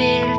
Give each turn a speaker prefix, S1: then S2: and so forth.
S1: fit